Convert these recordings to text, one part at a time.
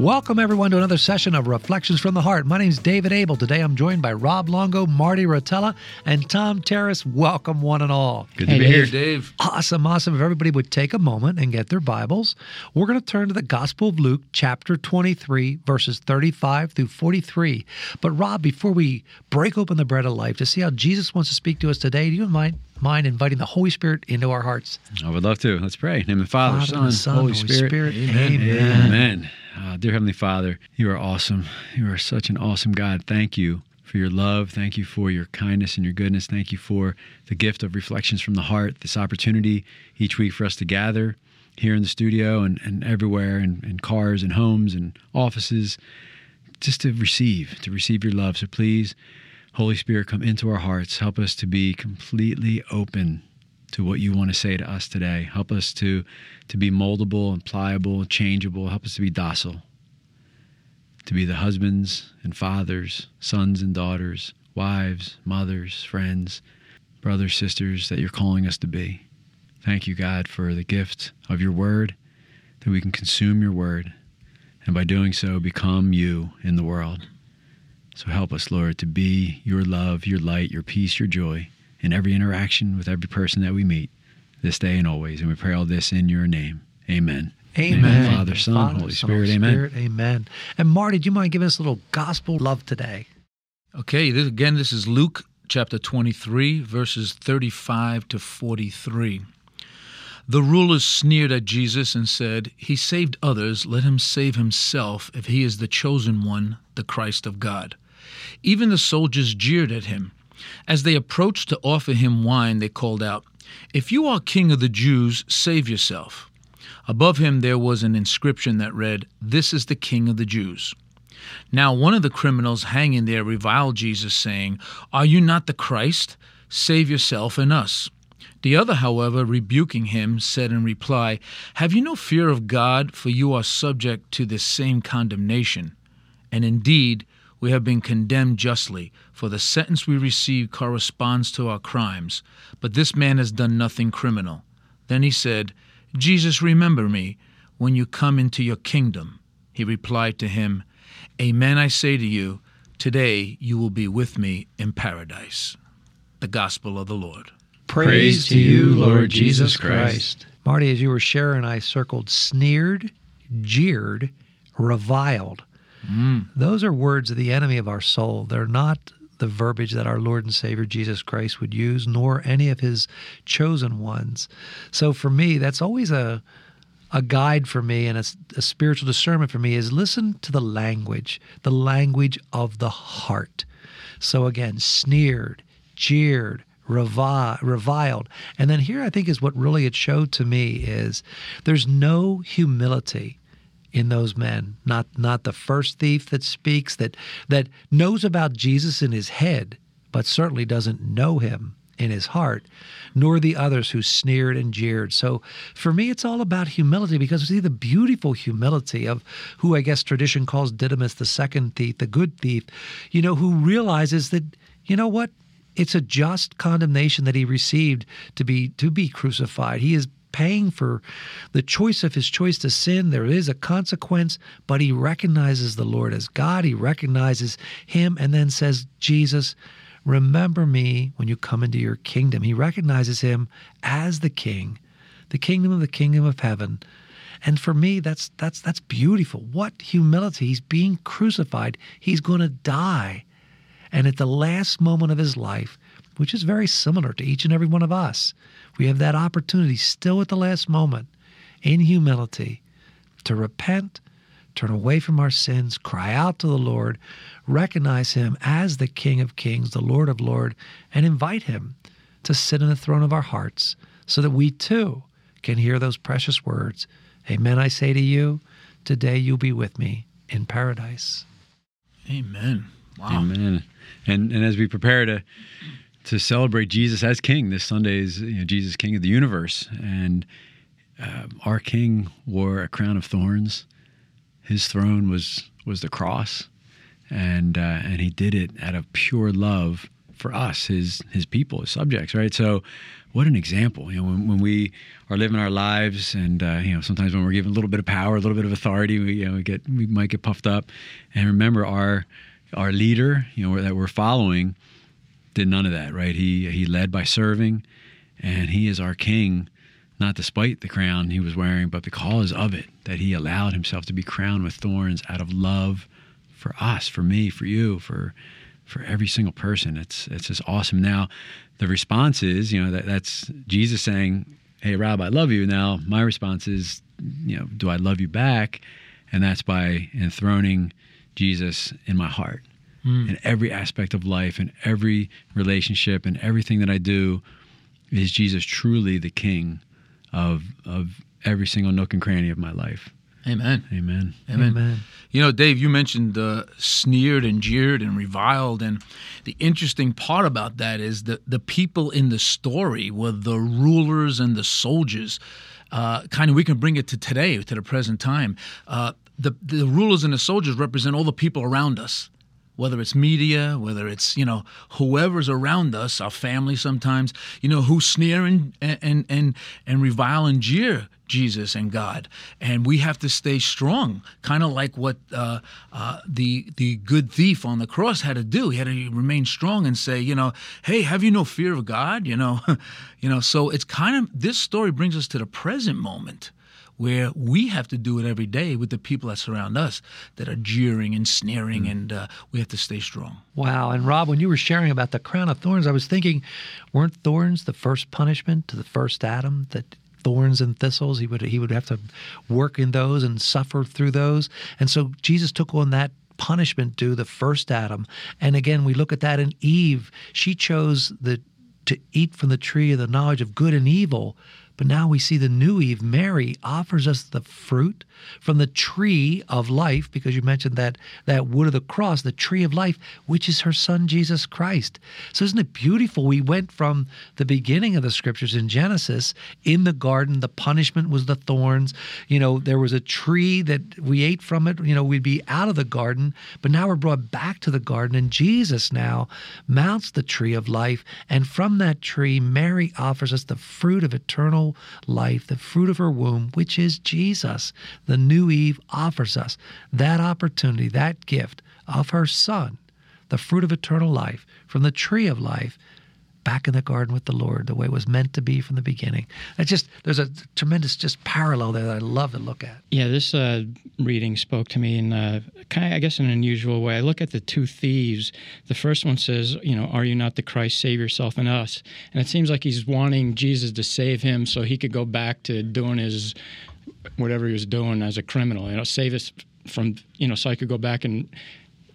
Welcome, everyone, to another session of Reflections from the Heart. My name is David Abel. Today I'm joined by Rob Longo, Marty Rotella, and Tom Terrace. Welcome, one and all. Good to hey, be Dave. here, Dave. Awesome, awesome. If everybody would take a moment and get their Bibles, we're going to turn to the Gospel of Luke, chapter 23, verses 35 through 43. But, Rob, before we break open the bread of life to see how Jesus wants to speak to us today, do you mind mind inviting the Holy Spirit into our hearts? I would love to. Let's pray. name of the Father, Father Son, Son, Holy, Holy Spirit. Spirit. Amen. Amen. Amen. Uh, dear Heavenly Father, you are awesome. You are such an awesome God. Thank you for your love. Thank you for your kindness and your goodness. Thank you for the gift of reflections from the heart, this opportunity each week for us to gather here in the studio and, and everywhere, in, in cars and homes and offices, just to receive, to receive your love. So please, Holy Spirit, come into our hearts. Help us to be completely open to what you want to say to us today. Help us to, to be moldable and pliable, changeable. Help us to be docile, to be the husbands and fathers, sons and daughters, wives, mothers, friends, brothers, sisters that you're calling us to be. Thank you, God, for the gift of your word, that we can consume your word, and by doing so, become you in the world. So help us, Lord, to be your love, your light, your peace, your joy in every interaction with every person that we meet this day and always. And we pray all this in your name. Amen. Amen. Amen. Father, Son, Father, Holy Spirit. Son, amen. Spirit, amen. And Marty, do you mind giving us a little gospel love today? Okay, this, again, this is Luke chapter 23, verses 35 to 43. The rulers sneered at Jesus and said, He saved others, let him save himself if he is the chosen one, the Christ of God. Even the soldiers jeered at him. As they approached to offer him wine, they called out, If you are king of the Jews, save yourself. Above him there was an inscription that read, This is the king of the Jews. Now one of the criminals hanging there reviled Jesus, saying, Are you not the Christ? Save yourself and us. The other, however, rebuking him, said in reply, Have you no fear of God, for you are subject to this same condemnation? And indeed, we have been condemned justly, for the sentence we receive corresponds to our crimes. But this man has done nothing criminal. Then he said, Jesus, remember me when you come into your kingdom. He replied to him, Amen, I say to you, today you will be with me in paradise. The Gospel of the Lord. Praise, Praise to you, Lord Jesus Christ. Marty, as you were sharing, I circled sneered, jeered, reviled. Mm. Those are words of the enemy of our soul. They're not the verbiage that our Lord and Savior Jesus Christ would use, nor any of his chosen ones. So for me, that's always a a guide for me and a, a, spiritual discernment for me is listen to the language, the language of the heart. So again, sneered, jeered, reviled. And then here I think is what really it showed to me is there's no humility in those men. Not not the first thief that speaks that that knows about Jesus in his head but certainly doesn't know him in his heart nor the others who sneered and jeered. So for me it's all about humility because see the beautiful humility of who I guess tradition calls Didymus the second thief the good thief you know who realizes that you know what it's a just condemnation that he received to be to be crucified he is paying for the choice of his choice to sin. There is a consequence, but he recognizes the Lord as God. He recognizes him and then says, Jesus, remember me when you come into your kingdom. He recognizes him as the king, the kingdom of the kingdom of heaven. And for me, that's that's that's beautiful. What humility. He's being crucified. He's going to die. And at the last moment of his life, which is very similar to each and every one of us, we have that opportunity still at the last moment in humility to repent, turn away from our sins, cry out to the Lord, recognize Him as the King of Kings, the Lord of Lords, and invite Him to sit in the throne of our hearts so that we too can hear those precious words Amen, I say to you, today you'll be with me in paradise. Amen. Wow. Amen. And and as we prepare to to celebrate Jesus as King, this Sunday is you know, Jesus King of the universe, and uh, our King wore a crown of thorns. His throne was was the cross, and uh, and he did it out of pure love for us, his his people, his subjects, right? So, what an example! You know, when, when we are living our lives, and uh, you know, sometimes when we're given a little bit of power, a little bit of authority, we you know, we get we might get puffed up, and remember our our leader, you know, that we're following, did none of that, right? He he led by serving, and he is our King, not despite the crown he was wearing, but because of it, that he allowed himself to be crowned with thorns out of love for us, for me, for you, for for every single person. It's it's just awesome. Now, the response is, you know, that that's Jesus saying, "Hey, Rob, I love you." Now, my response is, you know, do I love you back? And that's by enthroning Jesus in my heart, in every aspect of life, in every relationship, and everything that I do. Is Jesus truly the King of of every single nook and cranny of my life? Amen. Amen. Amen. Amen. You know, Dave, you mentioned uh, sneered and jeered and reviled, and the interesting part about that is that the people in the story were the rulers and the soldiers. Uh, kind of, we can bring it to today, to the present time. Uh, the the rulers and the soldiers represent all the people around us whether it's media, whether it's you know whoever's around us, our family sometimes, you know, who sneer and and and and revile and jeer Jesus and God, and we have to stay strong, kind of like what uh, uh, the the good thief on the cross had to do. He had to remain strong and say, you know, hey, have you no fear of God? You know, you know. So it's kind of this story brings us to the present moment where we have to do it every day with the people that surround us that are jeering and sneering, and uh, we have to stay strong. Wow. And Rob, when you were sharing about the crown of thorns, I was thinking, weren't thorns the first punishment to the first Adam? That thorns and thistles, he would he would have to work in those and suffer through those. And so Jesus took on that punishment to the first Adam. And again, we look at that in Eve. She chose the to eat from the tree of the knowledge of good and evil. But now we see the new Eve, Mary, offers us the fruit from the tree of life, because you mentioned that that wood of the cross, the tree of life, which is her son Jesus Christ. So isn't it beautiful? We went from the beginning of the scriptures in Genesis in the garden, the punishment was the thorns. You know, there was a tree that we ate from it, you know, we'd be out of the garden, but now we're brought back to the garden, and Jesus now mounts the tree of life, and from that tree, Mary offers us the fruit of eternal life, the fruit of her womb, which is Jesus. The new Eve offers us that opportunity, that gift of her Son, the fruit of eternal life from the tree of life. Back in the garden with the Lord, the way it was meant to be from the beginning. It's just there's a tremendous just parallel there that I love to look at. Yeah, this uh, reading spoke to me in uh, kind of, I guess, in an unusual way. I look at the two thieves. The first one says, you know, are you not the Christ? Save yourself and us. And it seems like he's wanting Jesus to save him so he could go back to doing his whatever he was doing as a criminal. You know, save us from, you know, so I could go back and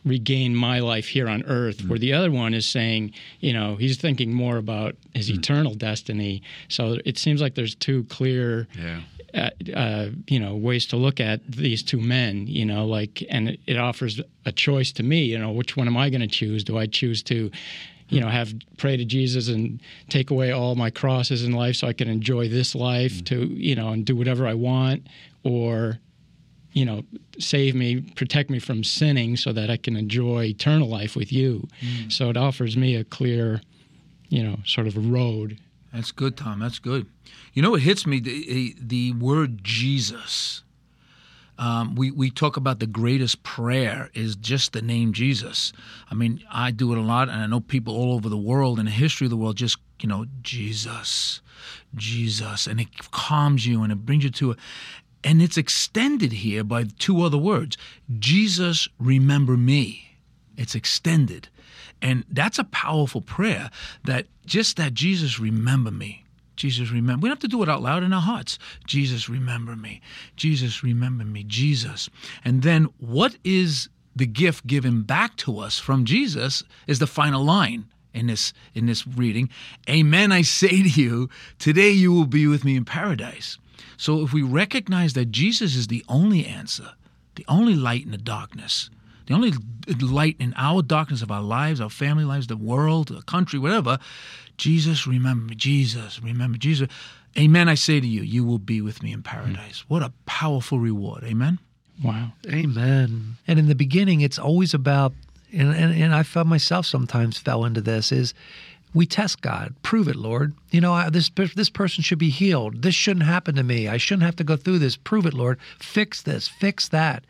regain my life here on earth where the other one is saying you know he's thinking more about his eternal destiny. So it seems like there's two clear Yeah. uh, uh, you know ways to look at these two men you know like and it, it offers a choice to me you know which one am i going to choose? Do i choose to you know have pray to jesus and take away all my crosses in life so i can enjoy this life to you know and do whatever i want? Or you know save me protect me from sinning so that i can enjoy eternal life with you so it offers me a clear you know sort of a road That's good, Tom. That's good. You know what hits me? The, the word Jesus. Um, we, we talk about the greatest prayer is just the name Jesus. I mean, I do it a lot, and I know people all over the world in the history of the world just, you know, Jesus, Jesus. And it calms you and it brings you to a. And it's extended here by two other words Jesus, remember me. It's extended. And that's a powerful prayer that just that Jesus remember me. Jesus, remember. We don't have to do it out loud in our hearts. Jesus, remember me. Jesus, remember me. Jesus. And then what is the gift given back to us from Jesus is the final line in this in this reading. Amen I say to you, today you will be with me in paradise. So if we recognize that Jesus is the only answer, the only light in the darkness, the only light in our darkness of our lives, our family lives, the world, the country, whatever, Jesus, remember me. Jesus, remember Jesus. Amen, I say to you, you will be with me in paradise. What a powerful reward. Amen. Wow. Amen. And in the beginning, it's always about, and, and, and I felt myself sometimes fell into this, is we test God. Prove it, Lord. You know, I, this this person should be healed. This shouldn't happen to me. I shouldn't have to go through this. Prove it, Lord. Fix this. Fix that.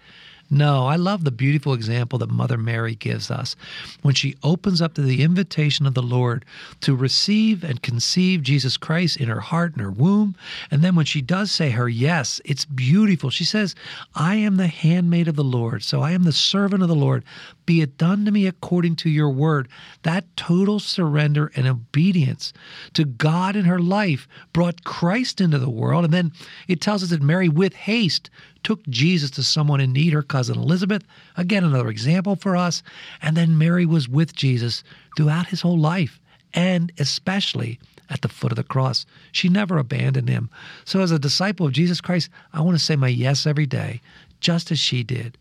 No, I love the beautiful example that Mother Mary gives us when she opens up to the invitation of the Lord to receive and conceive Jesus Christ in her heart and her womb. And then when she does say her yes, it's beautiful. She says, I am the handmaid of the Lord, so I am the servant of the Lord. Be it done to me according to your word. That total surrender and obedience to God in her life brought Christ into the world. And then it tells us that Mary, with haste, took Jesus to someone in need, her cousin Elizabeth. Again, another example for us. And then Mary was with Jesus throughout his whole life, and especially at the foot of the cross. She never abandoned him. So, as a disciple of Jesus Christ, I want to say my yes every day, just as she did.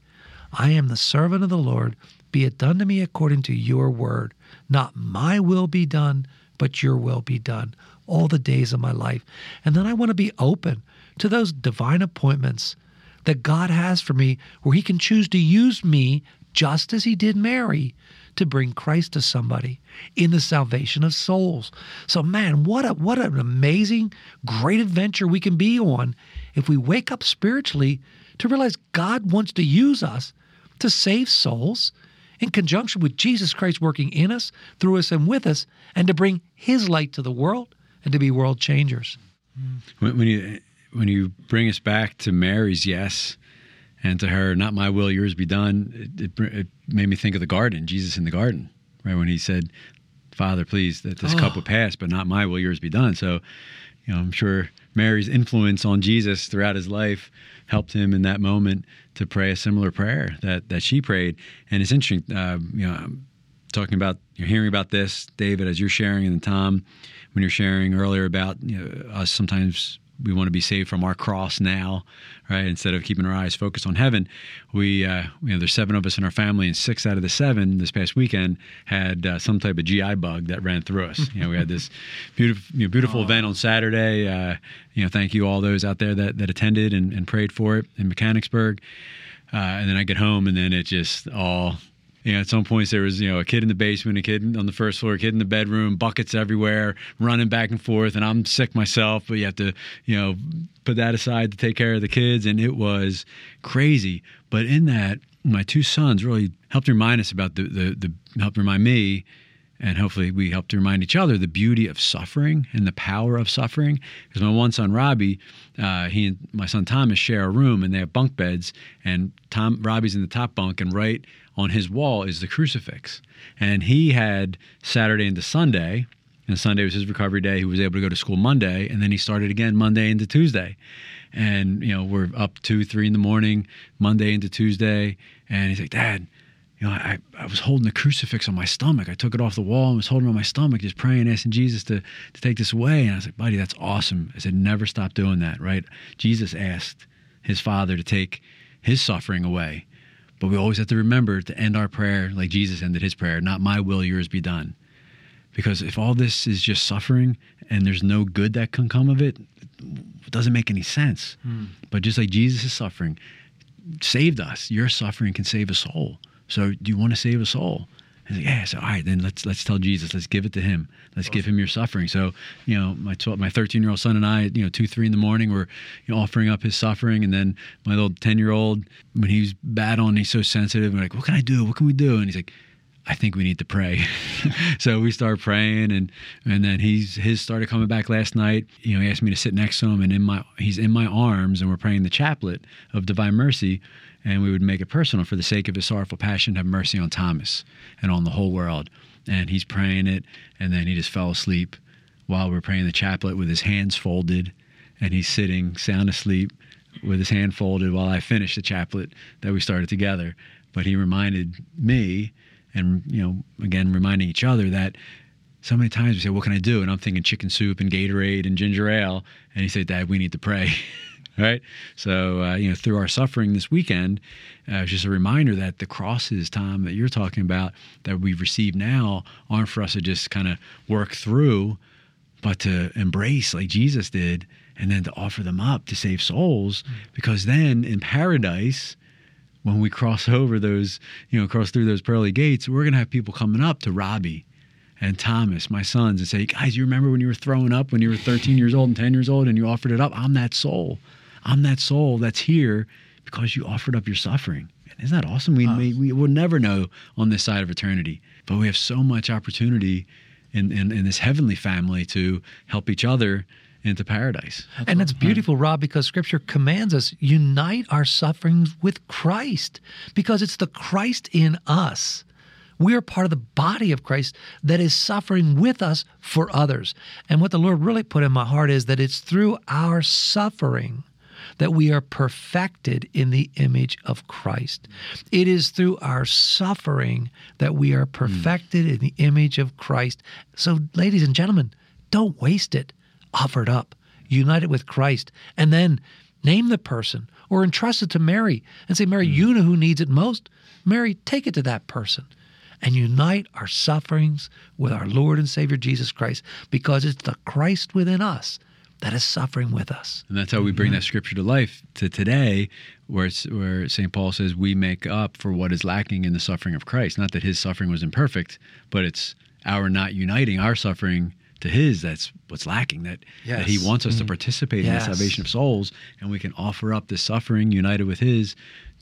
I am the servant of the Lord. Be it done to me according to your word. Not my will be done, but your will be done all the days of my life. And then I want to be open to those divine appointments that God has for me where He can choose to use me just as He did Mary to bring Christ to somebody in the salvation of souls. So man, what a what an amazing great adventure we can be on if we wake up spiritually to realize God wants to use us to save souls in conjunction with Jesus Christ working in us, through us and with us and to bring his light to the world and to be world changers. When, you when you bring us back to Mary's yes, and to her, not my will, yours be done, it, it, it, made me think of the garden, Jesus in the garden, right? When he said, Father, please, that this oh. cup would pass, but not my will, yours be done. So, you know, I'm sure Mary's influence on Jesus throughout his life helped him in that moment to pray a similar prayer that, that she prayed. And it's interesting, uh, you know, talking about, you're hearing about this, David, as you're sharing, and Tom, when you're sharing earlier about you know, us sometimes we want to be saved from our cross now, right? Instead of keeping our eyes focused on heaven, we, uh, you know, there's seven of us in our family, and six out of the seven this past weekend had uh, some type of GI bug that ran through us. You know, we had this beautiful, you know, beautiful event on Saturday. Uh, you know, thank you all those out there that, that attended and, and prayed for it in Mechanicsburg. Uh, and then I get home, and then it just all you know, at some points there was, you know, a kid in the basement, a kid on the first floor, a kid in the bedroom, buckets everywhere, running back and forth. And I'm sick myself, but you have to, you know, put that aside to take care of the kids. And it was crazy. But in that, my two sons really helped remind us about the, the, the helped remind me and hopefully we help to remind each other the beauty of suffering and the power of suffering. Because my one son Robbie, uh, he and my son Thomas share a room, and they have bunk beds, and Tom Robbie's in the top bunk, and right on his wall is the crucifix. And he had Saturday into Sunday, and Sunday was his recovery day. He was able to go to school Monday, and then he started again Monday into Tuesday. And you know we're up two, three in the morning, Monday into Tuesday, and he's like, Dad you know, I, I was holding the crucifix on my stomach. I took it off the wall and was holding it on my stomach, just praying, asking Jesus to, to take this away. And I was like, buddy, that's awesome. I said, never stop doing that, right? Jesus asked his father to take his suffering away. But we always have to remember to end our prayer like Jesus ended his prayer, not my will, yours be done. Because if all this is just suffering and there's no good that can come of it, it doesn't make any sense. Hmm. But just like Jesus' suffering saved us, your suffering can save a soul. So do you want to save a soul? And like, yeah. So all right, then let's let's tell Jesus. Let's give it to Him. Let's awesome. give Him your suffering. So you know, my 12, my 13 year old son and I, you know, two three in the morning, we're you know, offering up his suffering, and then my little 10 year old, when he's bad on, he's so sensitive. We're like, what can I do? What can we do? And he's like. I think we need to pray. so we start praying and and then he's his started coming back last night. You know, he asked me to sit next to him and in my he's in my arms and we're praying the chaplet of divine mercy and we would make it personal for the sake of his sorrowful passion have mercy on thomas and on the whole world and he's praying it and then he just fell asleep while we're praying the chaplet with his hands folded, and he's sitting sound asleep with his hand folded while I finished the chaplet that we started together. But he reminded me, and you know, again reminding each other that so many times we say, "What can I do?" And I'm thinking chicken soup and Gatorade and ginger ale, and he said, "Dad, we need to pray." right? So, uh, you know, through our suffering this weekend, uh, it's just a reminder that the crosses, Tom, that you're talking about, that we've received now, aren't for us to just kind of work through, but to embrace like Jesus did, and then to offer them up to save souls. Because then in paradise, when we cross over those, you know, cross through those pearly gates, we're going to have people coming up to Robbie and Thomas, my sons, and say, guys, you remember when you were throwing up when you were 13 years old and 10 years old and you offered it up? I'm that soul. I'm that soul that's here because you offered up your suffering. Isn't that awesome? We, we, we will never know on this side of eternity, but we have so much opportunity in, in, in this heavenly family to help each other into paradise. and it's beautiful, Rob, because Scripture commands us unite our sufferings with Christ, because it's the Christ in us. We are part of the body of Christ that is suffering with us for others. And what the Lord really put in my heart is that it's through our suffering that we are perfected in the image of Christ. It is through our suffering that we are hmm. perfected in the image of Christ. So, ladies and gentlemen, don't waste it. Offer it up, unite it with Christ, and then name the person or entrust it to Mary and say, Mary, hmm. you know who needs it most. Mary, take it to that person and unite our sufferings with our Lord and Savior Jesus Christ because it's the Christ within us that is suffering with us. And that's how we bring that scripture to life to today, where where St. Paul says we make up for what is lacking in the suffering of Christ. Not that his suffering was imperfect, but it's our not uniting our suffering to his that's what's lacking that, yes. that he wants us mm. to participate yes. in the salvation of souls and we can offer up this suffering united with his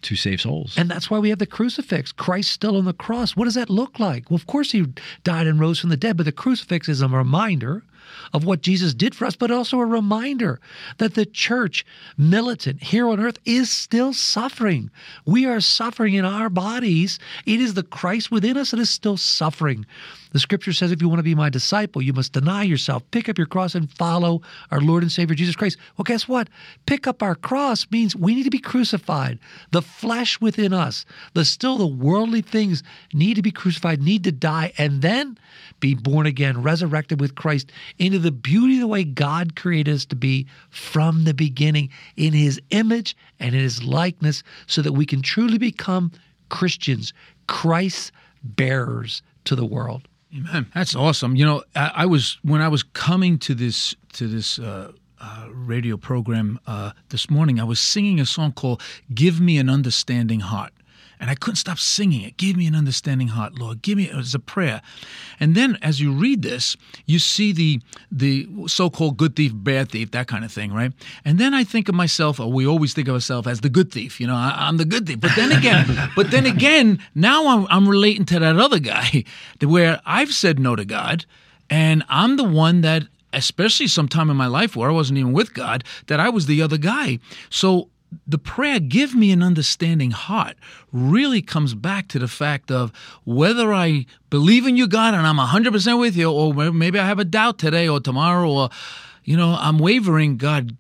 to save souls. And that's why we have the crucifix. Christ still on the cross. What does that look like? Well, of course, he died and rose from the dead, but the crucifix is a reminder of what Jesus did for us, but also a reminder that the church, militant here on earth, is still suffering. We are suffering in our bodies. It is the Christ within us that is still suffering. The scripture says, if you want to be my disciple, you must deny yourself, pick up your cross, and follow our Lord and Savior Jesus Christ. Well, guess what? Pick up our cross means we need to be crucified. The flesh within us, the still the worldly things need to be crucified, need to die, and then be born again, resurrected with Christ into the beauty of the way God created us to be from the beginning in his image and in his likeness so that we can truly become Christians, Christ's bearers to the world. Amen. That's awesome. You know, I, I was when I was coming to this to this uh, uh, radio program uh, this morning. I was singing a song called "Give Me an Understanding Heart." And I couldn't stop singing it. Give me an understanding heart, Lord. Give me it was a prayer. And then as you read this, you see the the so-called good thief, bad thief, that kind of thing, right? And then I think of myself, or we always think of ourselves as the good thief. You know, I, am the good thief. But then again, but then again, now I'm, I'm relating to that other guy, where I've said no to God, and I'm the one that especially some time in my life where I wasn't even with God, that I was the other guy. So the prayer, give me an understanding heart, really comes back to the fact of whether I believe in you, God, and I'm 100% with you, or maybe I have a doubt today or tomorrow, or, you know, I'm wavering, God,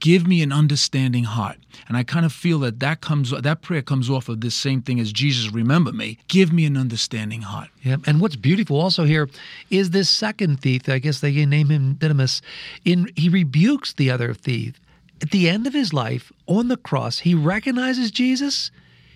give me an understanding heart. And I kind of feel that that comes, that prayer comes off of this same thing as Jesus, remember me, give me an understanding heart. Yeah. And what's beautiful also here is this second thief, I guess they name him Didymus, in, he rebukes the other thief at the end of his life on the cross, he recognizes Jesus,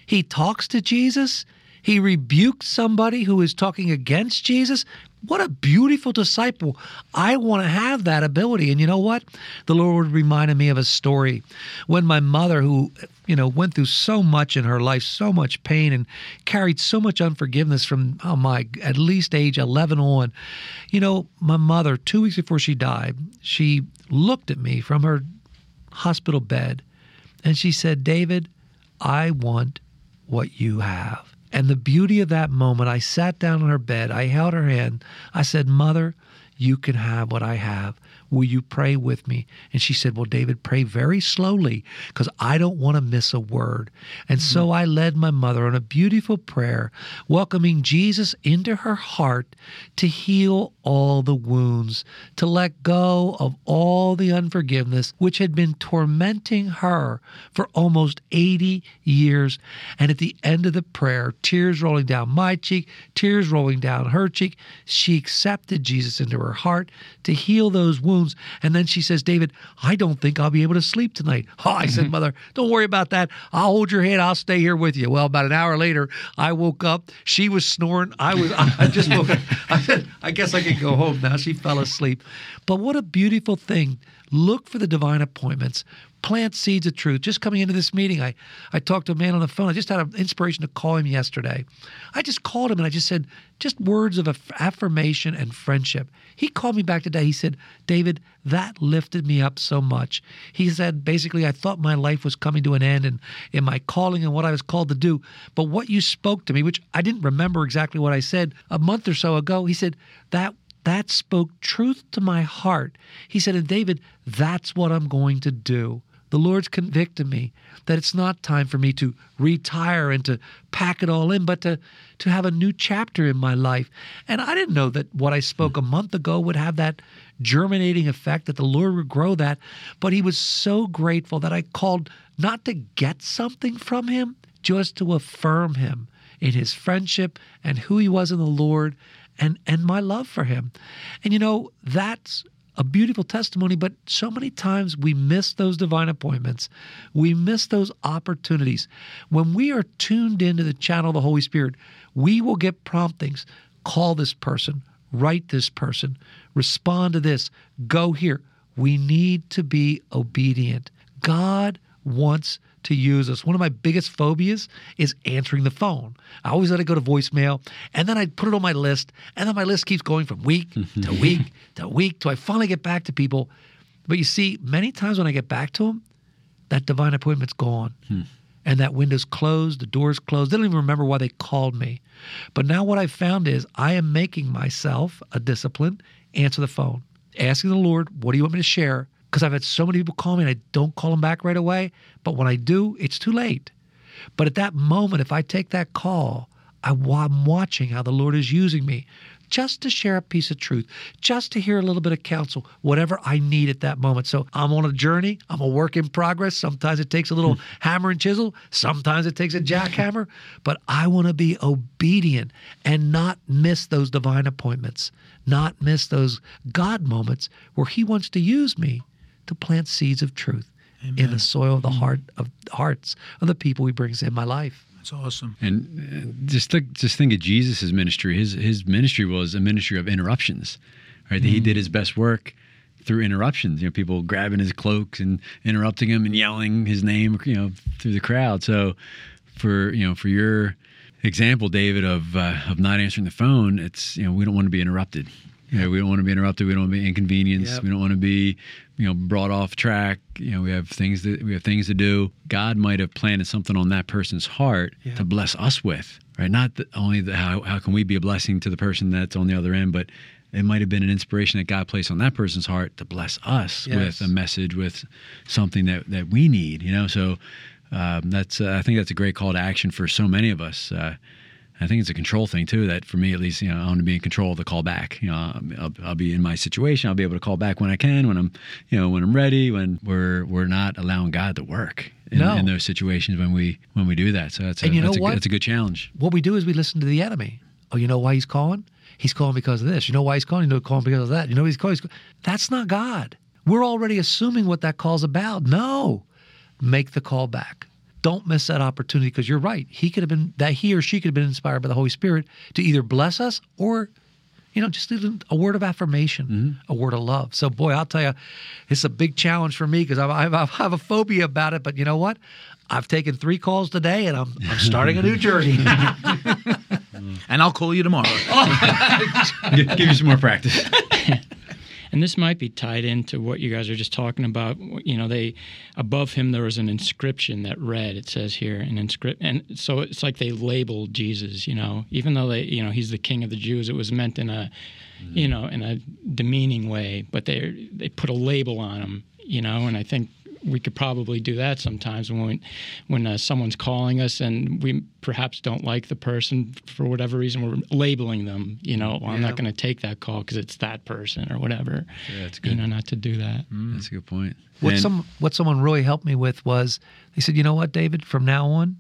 he talks to Jesus, he rebukes somebody who is talking against Jesus. What a beautiful disciple. I want to have that ability. And you know what? The Lord reminded me of a story when my mother, who, you know, went through so much in her life, so much pain, and carried so much unforgiveness from, oh my, at least age 11 on. You know, my mother, two weeks before she died, she looked at me from her hospital bed. And she said, David, I want what you have. And the beauty of that moment, I sat down on her bed, I held her hand, I said, Mother, you can have what I have. Will you pray with me? And she said, Well, David, pray very slowly because I don't want to miss a word. And mm-hmm. so I led my mother on a beautiful prayer, welcoming Jesus into her heart to heal all the wounds, to let go of all the unforgiveness which had been tormenting her for almost 80 years. And at the end of the prayer, tears rolling down my cheek, tears rolling down her cheek, she accepted Jesus into her heart to heal those wounds. And then she says, David, I don't think I'll be able to sleep tonight. Oh, I said, Mother, don't worry about that. I'll hold your hand. I'll stay here with you. Well, about an hour later, I woke up. She was snoring. I was, I just woke up. I said, I guess I could go home now. She fell asleep. But what a beautiful thing. Look for the divine appointments plant seeds of truth. Just coming into this meeting, I, I talked to a man on the phone. I just had an inspiration to call him yesterday. I just called him and I just said, just words of affirmation and friendship. He called me back today. He said, David, that lifted me up so much. He said, basically, I thought my life was coming to an end and in my calling and what I was called to do. But what you spoke to me, which I didn't remember exactly what I said a month or so ago, he said, that that spoke truth to my heart. He said, and David, that's what I'm going to do the Lord's convicted me that it's not time for me to retire and to pack it all in, but to, to have a new chapter in my life. And I didn't know that what I spoke a month ago would have that germinating effect, that the Lord would grow that. But He was so grateful that I called not to get something from Him, just to affirm Him in His friendship and who He was in the Lord and, and my love for Him. And you know, that's a beautiful testimony, but so many times we miss those divine appointments. We miss those opportunities. When we are tuned into the channel of the Holy Spirit, we will get promptings. Call this person, write this person, respond to this, go here. We need to be obedient. God wants to use us. One of my biggest phobias is answering the phone. I always let it go to voicemail, and then I put it on my list, and then my list keeps going from week to week to week till I finally get back to people. But you see, many times when I get back to them, that divine appointment's gone. Hmm. And that window's closed, the door's closed. They don't even remember why they called me. But now what I've found is I am making myself a discipline, answer the phone, asking the Lord, what do you want me to share? Because I've had so many people call me and I don't call them back right away. But when I do, it's too late. But at that moment, if I take that call, I, am watching how the Lord is using me just to share a piece of truth, just to hear a little bit of counsel, whatever I need at that moment. So I'm on a journey. I'm a work in progress. Sometimes it takes a little hmm. hammer and chisel. Sometimes it takes a jackhammer. But I want to be obedient and not miss those divine appointments, not miss those God moments where He wants to use me to plant seeds of truth Amen. in the soil of the heart of hearts of the people he brings in my life. That's awesome. And uh, just think, just think of Jesus' ministry. His his ministry was a ministry of interruptions, right? Mm. He did his best work through interruptions. You know, people grabbing his cloaks and interrupting him and yelling his name, you know, through the crowd. So, for you know, for your example, David, of uh, of not answering the phone, it's you know, we don't want to be interrupted. You know, we don't want to be interrupted. We don't want to be inconvenienced. Yep. We don't want to be, you know, brought off track. You know, we have things that we have things to do. God might have planted something on that person's heart yep. to bless us with, right? Not only the, how how can we be a blessing to the person that's on the other end, but it might have been an inspiration that God placed on that person's heart to bless us yes. with a message, with something that that we need. You know, so um, that's uh, I think that's a great call to action for so many of us. Uh, I think it's a control thing too. That for me, at least, you know, I want to be in control of the call back. You know, I'll, I'll, be in my situation. I'll be able to call back when I can, when I'm, you know, when I'm ready. When we're we're not allowing God to work in, no. in those situations when we when we do that. So that's a, and you know what? A, that's a good challenge. What we do is we listen to the enemy. Oh, you know why he's calling? He's calling because of this. You know why he's calling? You know, calling because of that. You know he's calling. He's calling. That's not God. We're already assuming what that call's about. No, make the call back don't miss that opportunity because you're right. He could have been that he or she could have been inspired by the Holy Spirit to either bless us or, you know, just a word of affirmation, mm-hmm. a word of love. So, boy, I'll tell you, it's a big challenge for me because I, I, have a phobia about it. But you know what? I've taken three calls today, and I'm, I'm starting a new journey. and I'll call you tomorrow. give you some more practice. And this might be tied into what you guys are just talking about. You know, they above him there was an inscription that read. It says here an inscription, and so it's like they labeled Jesus. You know, even though they, you know, he's the King of the Jews, it was meant in a, mm-hmm. you know, in a demeaning way. But they they put a label on him. You know, and I think we could probably do that sometimes when when uh, someone's calling us and we perhaps don't like the person for whatever reason we're labeling them you know well, i'm not going to take that call because it's that person or whatever. Yeah, that's good. you know not to do that. Mm. that's a good point. What and, some what someone really helped me with was they said you know what david? From now on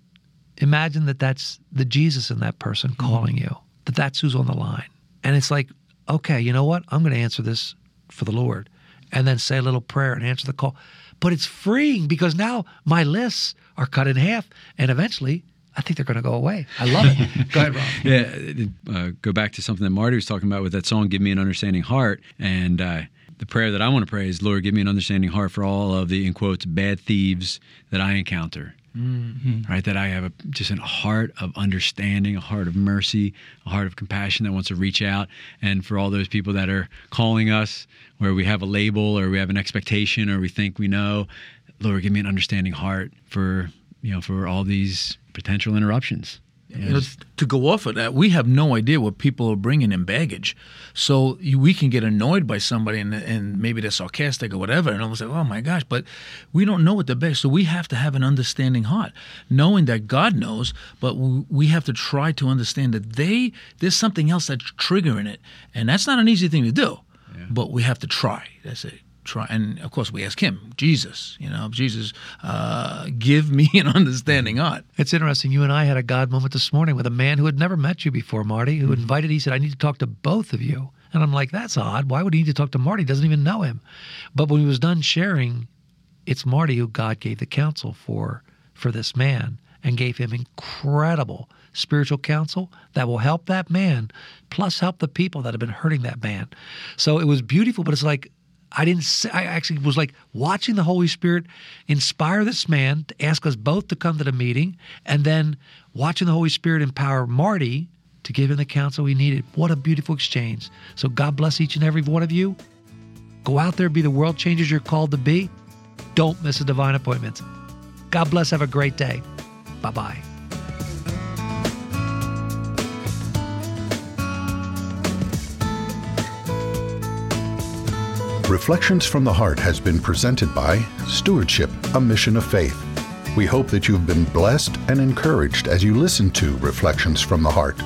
imagine that that's the jesus in that person mm-hmm. calling you that that's who's on the line. And it's like okay you know what? I'm going to answer this for the lord and then say a little prayer and answer the call but it's freeing because now my lists are cut in half, and eventually I think they're going to go away. I love it. go ahead, Rob. Yeah, uh, go back to something that Marty was talking about with that song, "Give Me an Understanding Heart," and uh, the prayer that I want to pray is, "Lord, give me an understanding heart for all of the in quotes bad thieves that I encounter." Mm-hmm. Right, that I have a, just a heart of understanding, a heart of mercy, a heart of compassion that wants to reach out. And for all those people that are calling us, where we have a label or we have an expectation or we think we know, Lord, give me an understanding heart for you know for all these potential interruptions. You know, to go off of that, we have no idea what people are bringing in baggage. So we can get annoyed by somebody and, and maybe they're sarcastic or whatever, and almost like, oh my gosh, but we don't know what they're baggage. So we have to have an understanding heart, knowing that God knows, but we have to try to understand that they there's something else that's triggering it, and that's not an easy thing to do. Yeah. But we have to try. That's it try and of course we ask him jesus you know jesus uh, give me an understanding heart. It's interesting you and i had a god moment this morning with a man who had never met you before marty who mm-hmm. invited he said i need to talk to both of you. And i'm like that's odd. Why would he need to talk to marty? He doesn't even know him. But when he was done sharing it's marty who god gave the counsel for for this man and gave him incredible spiritual counsel that will help that man plus help the people that have been hurting that man. So it was beautiful but it's like I didn't say, I actually was like watching the Holy Spirit inspire this man to ask us both to come to the meeting and then watching the Holy Spirit empower Marty to give him the counsel he needed. What a beautiful exchange. So God bless each and every one of you. Go out there, be the world changers you're called to be. Don't miss a divine appointment. God bless. Have a great day. Bye bye. Reflections from the Heart has been presented by Stewardship, a Mission of Faith. We hope that you've been blessed and encouraged as you listen to Reflections from the Heart.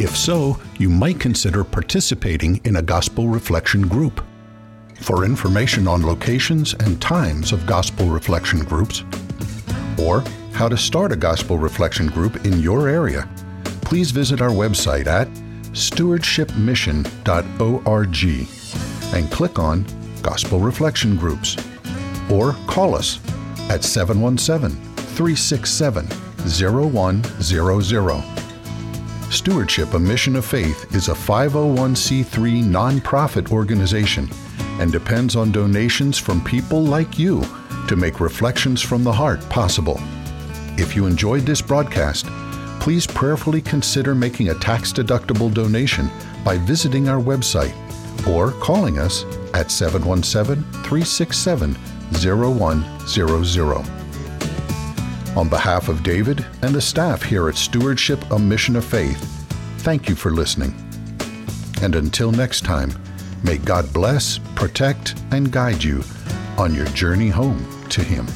If so, you might consider participating in a gospel reflection group. For information on locations and times of gospel reflection groups, or how to start a gospel reflection group in your area, please visit our website at stewardshipmission.org and click on Gospel Reflection Groups or call us at 717 367 0100. Stewardship, a Mission of Faith, is a 501c3 nonprofit organization and depends on donations from people like you to make Reflections from the Heart possible. If you enjoyed this broadcast, please prayerfully consider making a tax deductible donation by visiting our website or calling us at 717 367 0100. On behalf of David and the staff here at Stewardship, a Mission of Faith, thank you for listening. And until next time, may God bless, protect, and guide you on your journey home to Him.